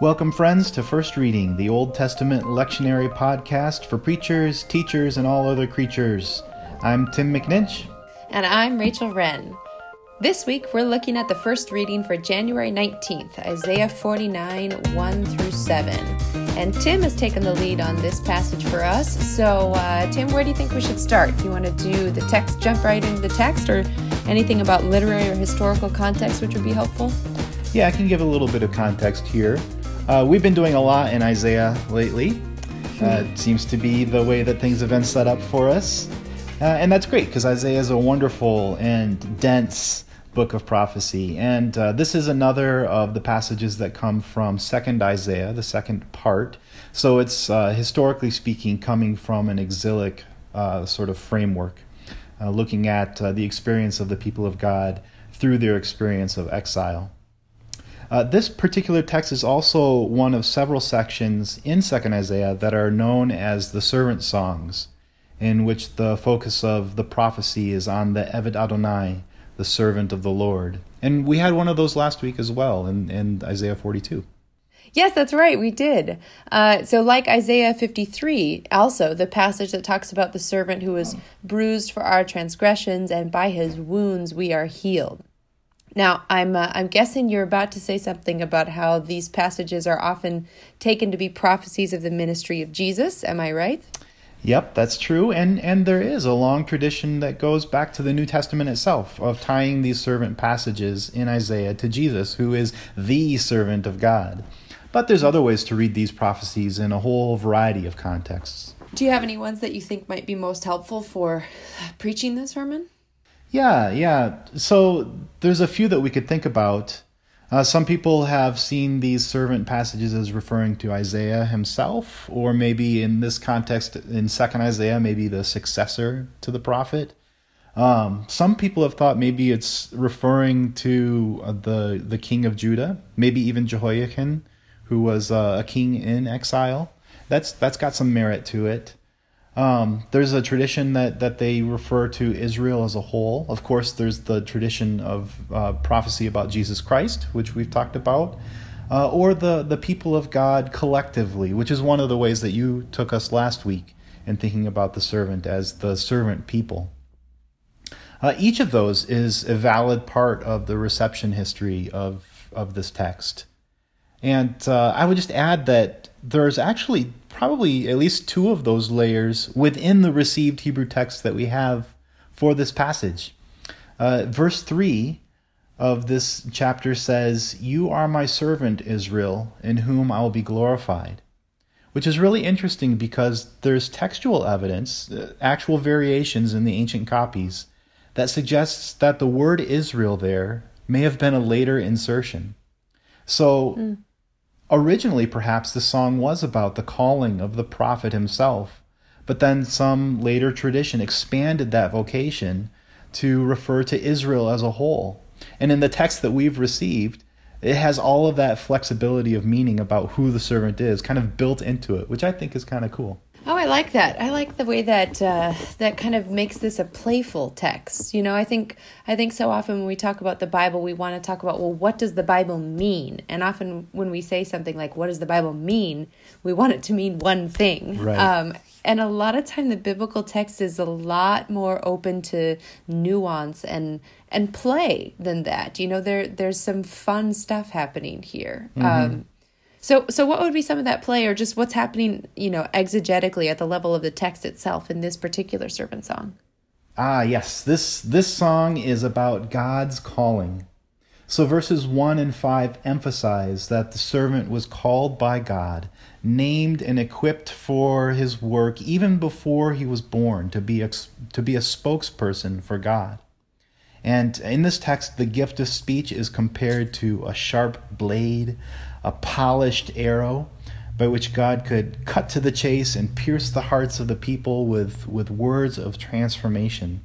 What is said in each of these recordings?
Welcome, friends, to First Reading, the Old Testament lectionary podcast for preachers, teachers, and all other creatures. I'm Tim McNinch. And I'm Rachel Wren. This week, we're looking at the first reading for January 19th, Isaiah 49 1 through 7. And Tim has taken the lead on this passage for us. So, uh, Tim, where do you think we should start? Do you want to do the text, jump right into the text, or anything about literary or historical context which would be helpful? Yeah, I can give a little bit of context here. Uh, we've been doing a lot in Isaiah lately. Uh, it seems to be the way that things have been set up for us. Uh, and that's great because Isaiah is a wonderful and dense book of prophecy. And uh, this is another of the passages that come from Second Isaiah, the second part. So it's uh, historically speaking coming from an exilic uh, sort of framework, uh, looking at uh, the experience of the people of God through their experience of exile. Uh, this particular text is also one of several sections in Second Isaiah that are known as the servant songs, in which the focus of the prophecy is on the Eved Adonai, the servant of the Lord. And we had one of those last week as well in, in Isaiah 42. Yes, that's right. We did. Uh, so, like Isaiah 53, also the passage that talks about the servant who was bruised for our transgressions, and by his wounds we are healed. Now, I'm uh, I'm guessing you're about to say something about how these passages are often taken to be prophecies of the ministry of Jesus. Am I right? Yep, that's true. And and there is a long tradition that goes back to the New Testament itself of tying these servant passages in Isaiah to Jesus, who is the servant of God. But there's other ways to read these prophecies in a whole variety of contexts. Do you have any ones that you think might be most helpful for preaching this sermon? Yeah, yeah. So there's a few that we could think about. Uh, some people have seen these servant passages as referring to Isaiah himself, or maybe in this context, in Second Isaiah, maybe the successor to the prophet. Um, some people have thought maybe it's referring to uh, the the king of Judah, maybe even Jehoiakim, who was uh, a king in exile. That's that's got some merit to it. Um, there's a tradition that, that they refer to Israel as a whole. Of course, there's the tradition of uh, prophecy about Jesus Christ, which we've talked about, uh, or the, the people of God collectively, which is one of the ways that you took us last week in thinking about the servant as the servant people. Uh, each of those is a valid part of the reception history of, of this text. And uh, I would just add that there's actually probably at least two of those layers within the received Hebrew text that we have for this passage. Uh, verse 3 of this chapter says, You are my servant, Israel, in whom I will be glorified. Which is really interesting because there's textual evidence, uh, actual variations in the ancient copies, that suggests that the word Israel there may have been a later insertion. So, mm. Originally, perhaps the song was about the calling of the prophet himself, but then some later tradition expanded that vocation to refer to Israel as a whole. And in the text that we've received, it has all of that flexibility of meaning about who the servant is kind of built into it, which I think is kind of cool. Oh, I like that. I like the way that uh, that kind of makes this a playful text. You know, I think I think so often when we talk about the Bible, we want to talk about well, what does the Bible mean? And often when we say something like "What does the Bible mean?" we want it to mean one thing. Right. Um, and a lot of time, the biblical text is a lot more open to nuance and and play than that. You know, there there's some fun stuff happening here. Mm-hmm. Um, so, so what would be some of that play, or just what's happening, you know, exegetically at the level of the text itself in this particular servant song? Ah, yes. This this song is about God's calling. So verses 1 and 5 emphasize that the servant was called by God, named and equipped for his work even before he was born to be a, to be a spokesperson for God. And in this text, the gift of speech is compared to a sharp blade, a polished arrow by which God could cut to the chase and pierce the hearts of the people with, with words of transformation.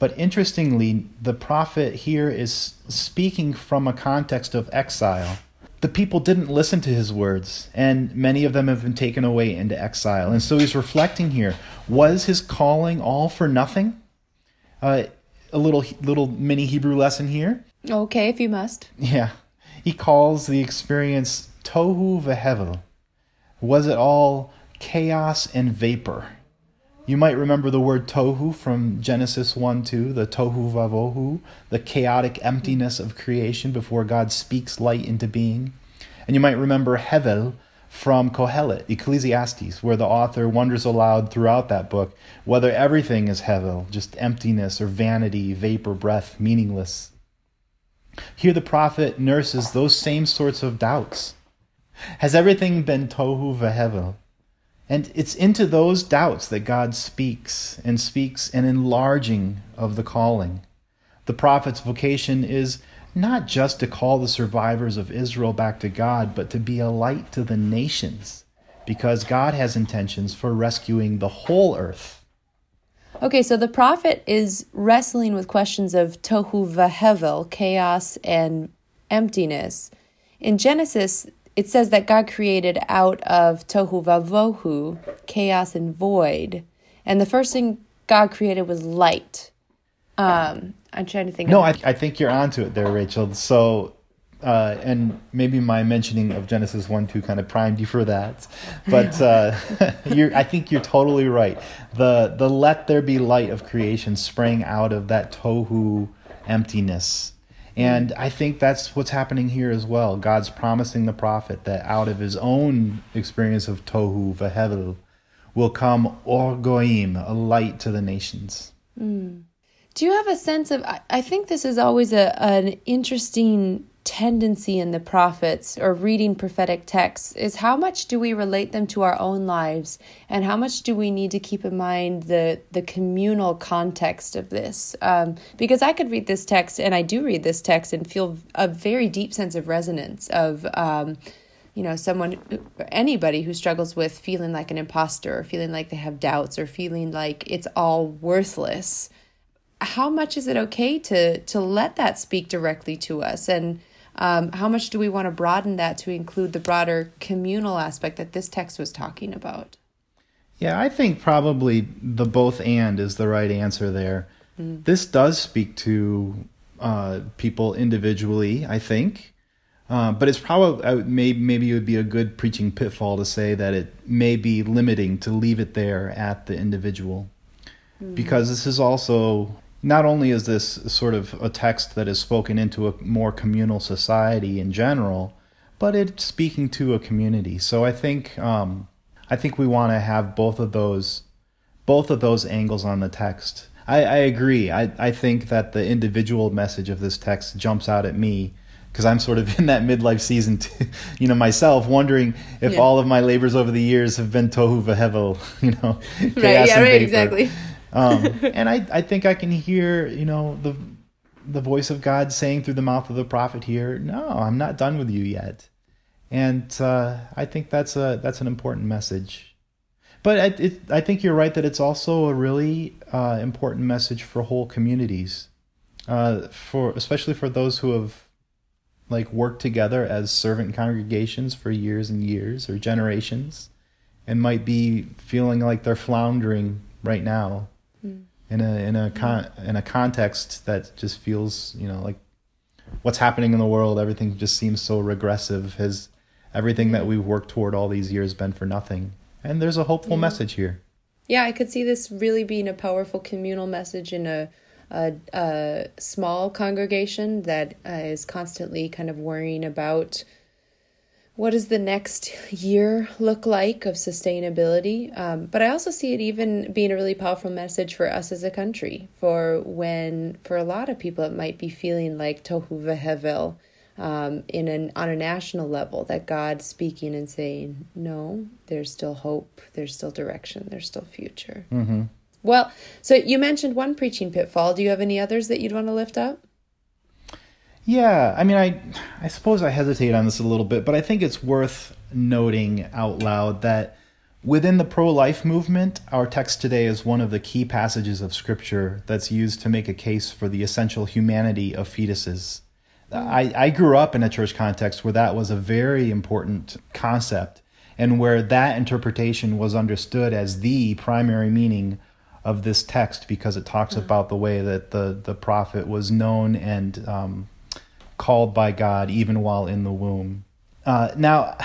But interestingly, the prophet here is speaking from a context of exile. The people didn't listen to his words, and many of them have been taken away into exile. And so he's reflecting here was his calling all for nothing? Uh, a little little mini Hebrew lesson here. Okay, if you must. Yeah. he calls the experience tohu vehevel. Was it all chaos and vapor? You might remember the word tohu from Genesis 1 2, the tohu vavohu, the chaotic emptiness of creation before God speaks light into being. And you might remember hevel from Kohelet, Ecclesiastes, where the author wonders aloud throughout that book whether everything is hevel, just emptiness or vanity, vapor, breath, meaningless. Here the prophet nurses those same sorts of doubts. Has everything been tohu vehevel? And it's into those doubts that God speaks and speaks an enlarging of the calling. The prophet's vocation is not just to call the survivors of Israel back to God, but to be a light to the nations, because God has intentions for rescuing the whole earth. Okay, so the prophet is wrestling with questions of tohu vahevel, chaos and emptiness. In Genesis, it says that God created out of tohu vavohu, chaos and void. And the first thing God created was light. Um, I'm trying to think. No, I, I think you're onto it there, Rachel. So, uh, and maybe my mentioning of Genesis one two kind of primed you for that, but uh, you're, I think you're totally right. The the let there be light of creation sprang out of that tohu emptiness. And I think that's what's happening here as well. God's promising the prophet that out of his own experience of tohu vehevel will come or goim, a light to the nations. Mm. Do you have a sense of? I think this is always a an interesting tendency in the prophets or reading prophetic texts is how much do we relate them to our own lives and how much do we need to keep in mind the the communal context of this um, because i could read this text and i do read this text and feel a very deep sense of resonance of um, you know someone anybody who struggles with feeling like an imposter or feeling like they have doubts or feeling like it's all worthless how much is it okay to to let that speak directly to us? And um, how much do we want to broaden that to include the broader communal aspect that this text was talking about? Yeah i think probably the both and is the right answer there. Mm. this does speak to uh, people individually i think. Uh, but it's probably maybe maybe it would be a good preaching pitfall to say that it may be limiting to leave it there at the individual, mm. because this is also not only is this sort of a text that is spoken into a more communal society in general, but it's speaking to a community. So I think um, I think we want to have both of those both of those angles on the text. I, I agree. I, I think that the individual message of this text jumps out at me because I'm sort of in that midlife season, too, you know, myself, wondering if yeah. all of my labors over the years have been tohu vahevel, you know, right? Yeah, right, exactly. Um, and I, I think I can hear, you know, the the voice of God saying through the mouth of the prophet here, "No, I'm not done with you yet," and uh, I think that's a that's an important message. But it, it, I think you're right that it's also a really uh, important message for whole communities, uh, for especially for those who have like worked together as servant congregations for years and years or generations, and might be feeling like they're floundering right now in a in a con- in a context that just feels you know like what's happening in the world everything just seems so regressive. Has everything that we've worked toward all these years been for nothing? And there's a hopeful yeah. message here. Yeah i could see this really being a powerful communal message in a a, a small congregation that uh, is constantly kind of worrying about what does the next year look like of sustainability? Um, but I also see it even being a really powerful message for us as a country. For when, for a lot of people, it might be feeling like tohu vehevel um, in an on a national level. That God's speaking and saying, "No, there's still hope. There's still direction. There's still future." Mm-hmm. Well, so you mentioned one preaching pitfall. Do you have any others that you'd want to lift up? Yeah, I mean, I I suppose I hesitate on this a little bit, but I think it's worth noting out loud that within the pro-life movement, our text today is one of the key passages of Scripture that's used to make a case for the essential humanity of fetuses. I, I grew up in a church context where that was a very important concept, and where that interpretation was understood as the primary meaning of this text because it talks mm-hmm. about the way that the the prophet was known and um, called by God even while in the womb. Uh, now,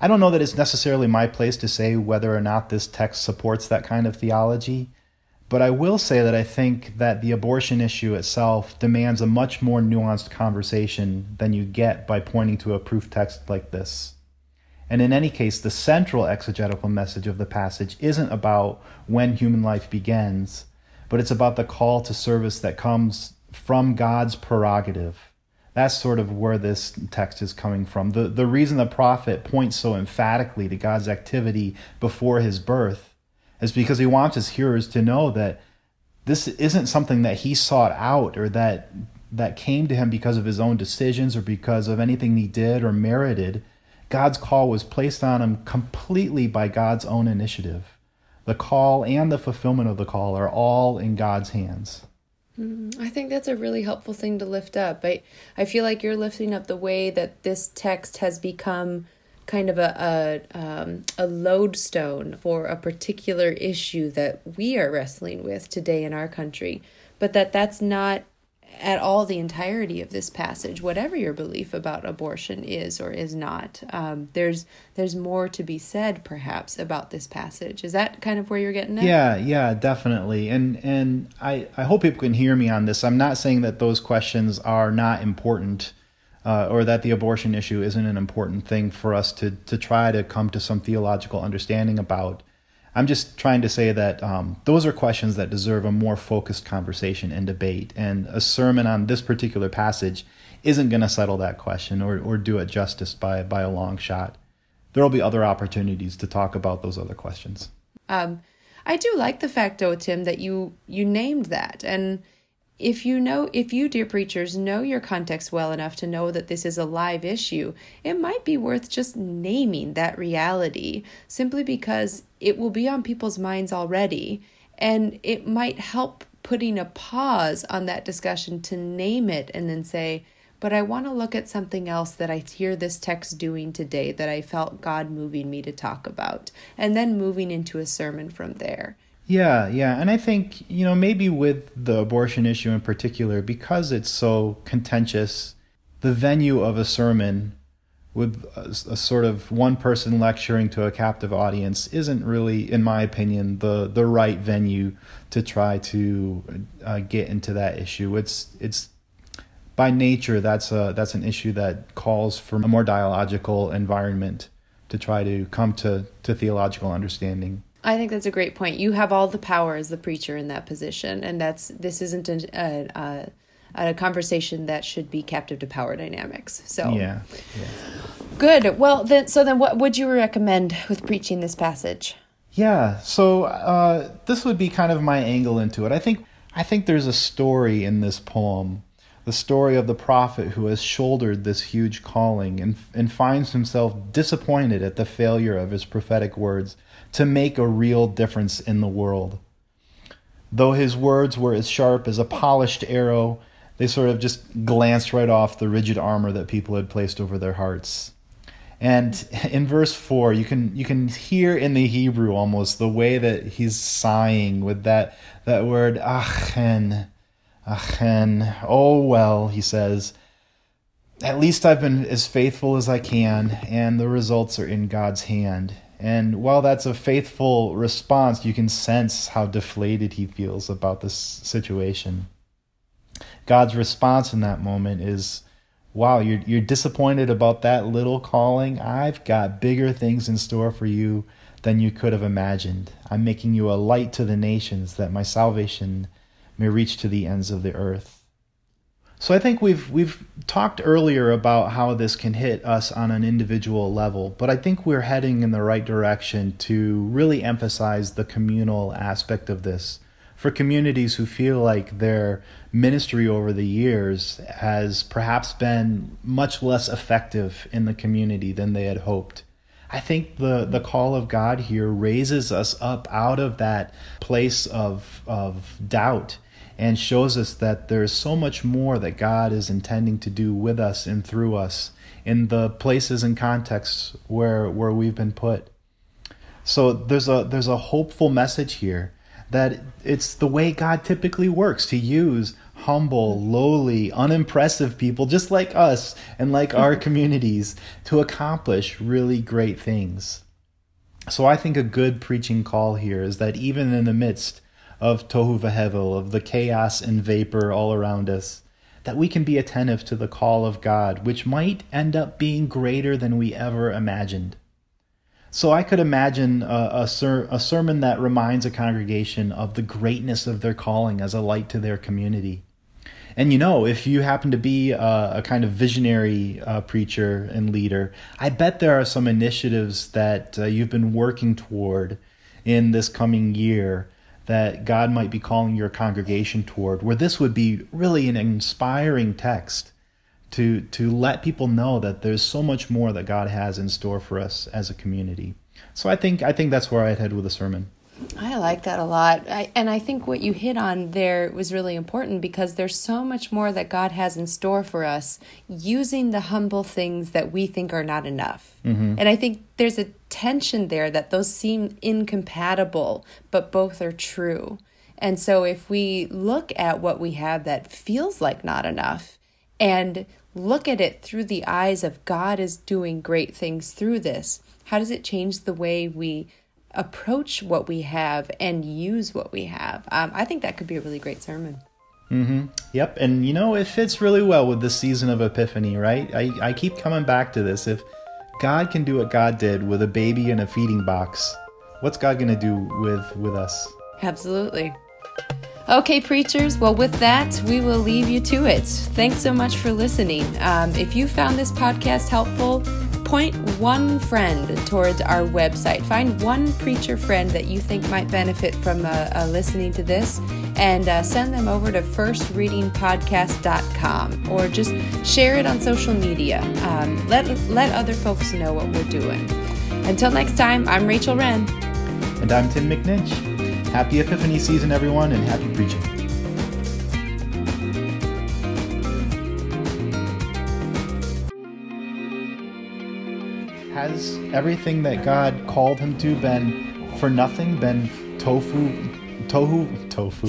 I don't know that it's necessarily my place to say whether or not this text supports that kind of theology, but I will say that I think that the abortion issue itself demands a much more nuanced conversation than you get by pointing to a proof text like this. And in any case, the central exegetical message of the passage isn't about when human life begins, but it's about the call to service that comes from God's prerogative. That's sort of where this text is coming from. The, the reason the prophet points so emphatically to God's activity before his birth is because he wants his hearers to know that this isn't something that he sought out or that that came to him because of his own decisions or because of anything he did or merited. God's call was placed on him completely by God's own initiative. The call and the fulfillment of the call are all in God's hands. Mm, I think that's a really helpful thing to lift up. I, I feel like you're lifting up the way that this text has become kind of a, a, um, a lodestone for a particular issue that we are wrestling with today in our country, but that that's not at all the entirety of this passage whatever your belief about abortion is or is not um, there's there's more to be said perhaps about this passage. Is that kind of where you're getting at? Yeah yeah definitely. And and i i hope people can hear me on this. I'm not saying that those questions are not important uh, or that the abortion issue isn't an important thing for us to to try to come to some theological understanding about I'm just trying to say that um, those are questions that deserve a more focused conversation and debate. And a sermon on this particular passage isn't going to settle that question or, or do it justice by, by a long shot. There will be other opportunities to talk about those other questions. Um, I do like the fact, though, Tim, that you you named that, and if you know if you dear preachers know your context well enough to know that this is a live issue it might be worth just naming that reality simply because it will be on people's minds already and it might help putting a pause on that discussion to name it and then say but I want to look at something else that I hear this text doing today that I felt God moving me to talk about, and then moving into a sermon from there. Yeah, yeah. And I think, you know, maybe with the abortion issue in particular, because it's so contentious, the venue of a sermon with a, a, sort of one person lecturing to a captive audience isn't really, in my opinion, the, the right venue to try to uh, get into that issue. It's, it's, by nature, that's a that's an issue that calls for a more dialogical environment to try to come to, to theological understanding. I think that's a great point. You have all the power as the preacher in that position, and that's this isn't a, a, a, a conversation that should be captive to power dynamics. So yeah, yeah. good. Well, then, so then, what would you recommend with preaching this passage? Yeah, so uh, this would be kind of my angle into it. I think I think there's a story in this poem the story of the prophet who has shouldered this huge calling and, and finds himself disappointed at the failure of his prophetic words to make a real difference in the world. Though his words were as sharp as a polished arrow, they sort of just glanced right off the rigid armor that people had placed over their hearts. And in verse 4, you can you can hear in the Hebrew almost the way that he's sighing with that that word achen Achen, oh well, he says. At least I've been as faithful as I can, and the results are in God's hand. And while that's a faithful response, you can sense how deflated he feels about this situation. God's response in that moment is, Wow, you're, you're disappointed about that little calling? I've got bigger things in store for you than you could have imagined. I'm making you a light to the nations that my salvation may reach to the ends of the earth. So I think we've we've talked earlier about how this can hit us on an individual level, but I think we're heading in the right direction to really emphasize the communal aspect of this for communities who feel like their ministry over the years has perhaps been much less effective in the community than they had hoped. I think the, the call of God here raises us up out of that place of, of doubt and shows us that there's so much more that God is intending to do with us and through us in the places and contexts where where we've been put. So there's a there's a hopeful message here that it's the way God typically works to use humble, lowly, unimpressive people just like us and like our communities to accomplish really great things. So I think a good preaching call here is that even in the midst of tohu vahevel, of the chaos and vapor all around us, that we can be attentive to the call of God, which might end up being greater than we ever imagined. So I could imagine a, a, ser- a, sermon that reminds a congregation of the greatness of their calling as a light to their community. And you know, if you happen to be a, a kind of visionary uh, preacher and leader, I bet there are some initiatives that uh, you've been working toward in this coming year that God might be calling your congregation toward, where this would be really an inspiring text to to let people know that there's so much more that God has in store for us as a community. So I think I think that's where I'd head with the sermon. I like that a lot. I, and I think what you hit on there was really important because there's so much more that God has in store for us using the humble things that we think are not enough. Mm-hmm. And I think there's a tension there that those seem incompatible, but both are true. And so if we look at what we have that feels like not enough and look at it through the eyes of God is doing great things through this, how does it change the way we approach what we have and use what we have? Um, I think that could be a really great sermon. Mm-hmm. Yep, and you know it fits really well with the season of Epiphany, right? I, I keep coming back to this. If God can do what God did with a baby in a feeding box, what's God going to do with with us? Absolutely. Okay, preachers, well, with that, we will leave you to it. Thanks so much for listening. Um, if you found this podcast helpful, point one friend towards our website. Find one preacher friend that you think might benefit from uh, uh, listening to this and uh, send them over to firstreadingpodcast.com or just share it on social media. Um, let, let other folks know what we're doing. Until next time, I'm Rachel Wren. And I'm Tim McNinch. Happy Epiphany season, everyone, and happy preaching. Has everything that God called him to been for nothing, been tofu, tohu, tofu?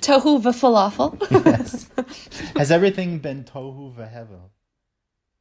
tohu v'falafel? yes. Has everything been tohu v'hevel?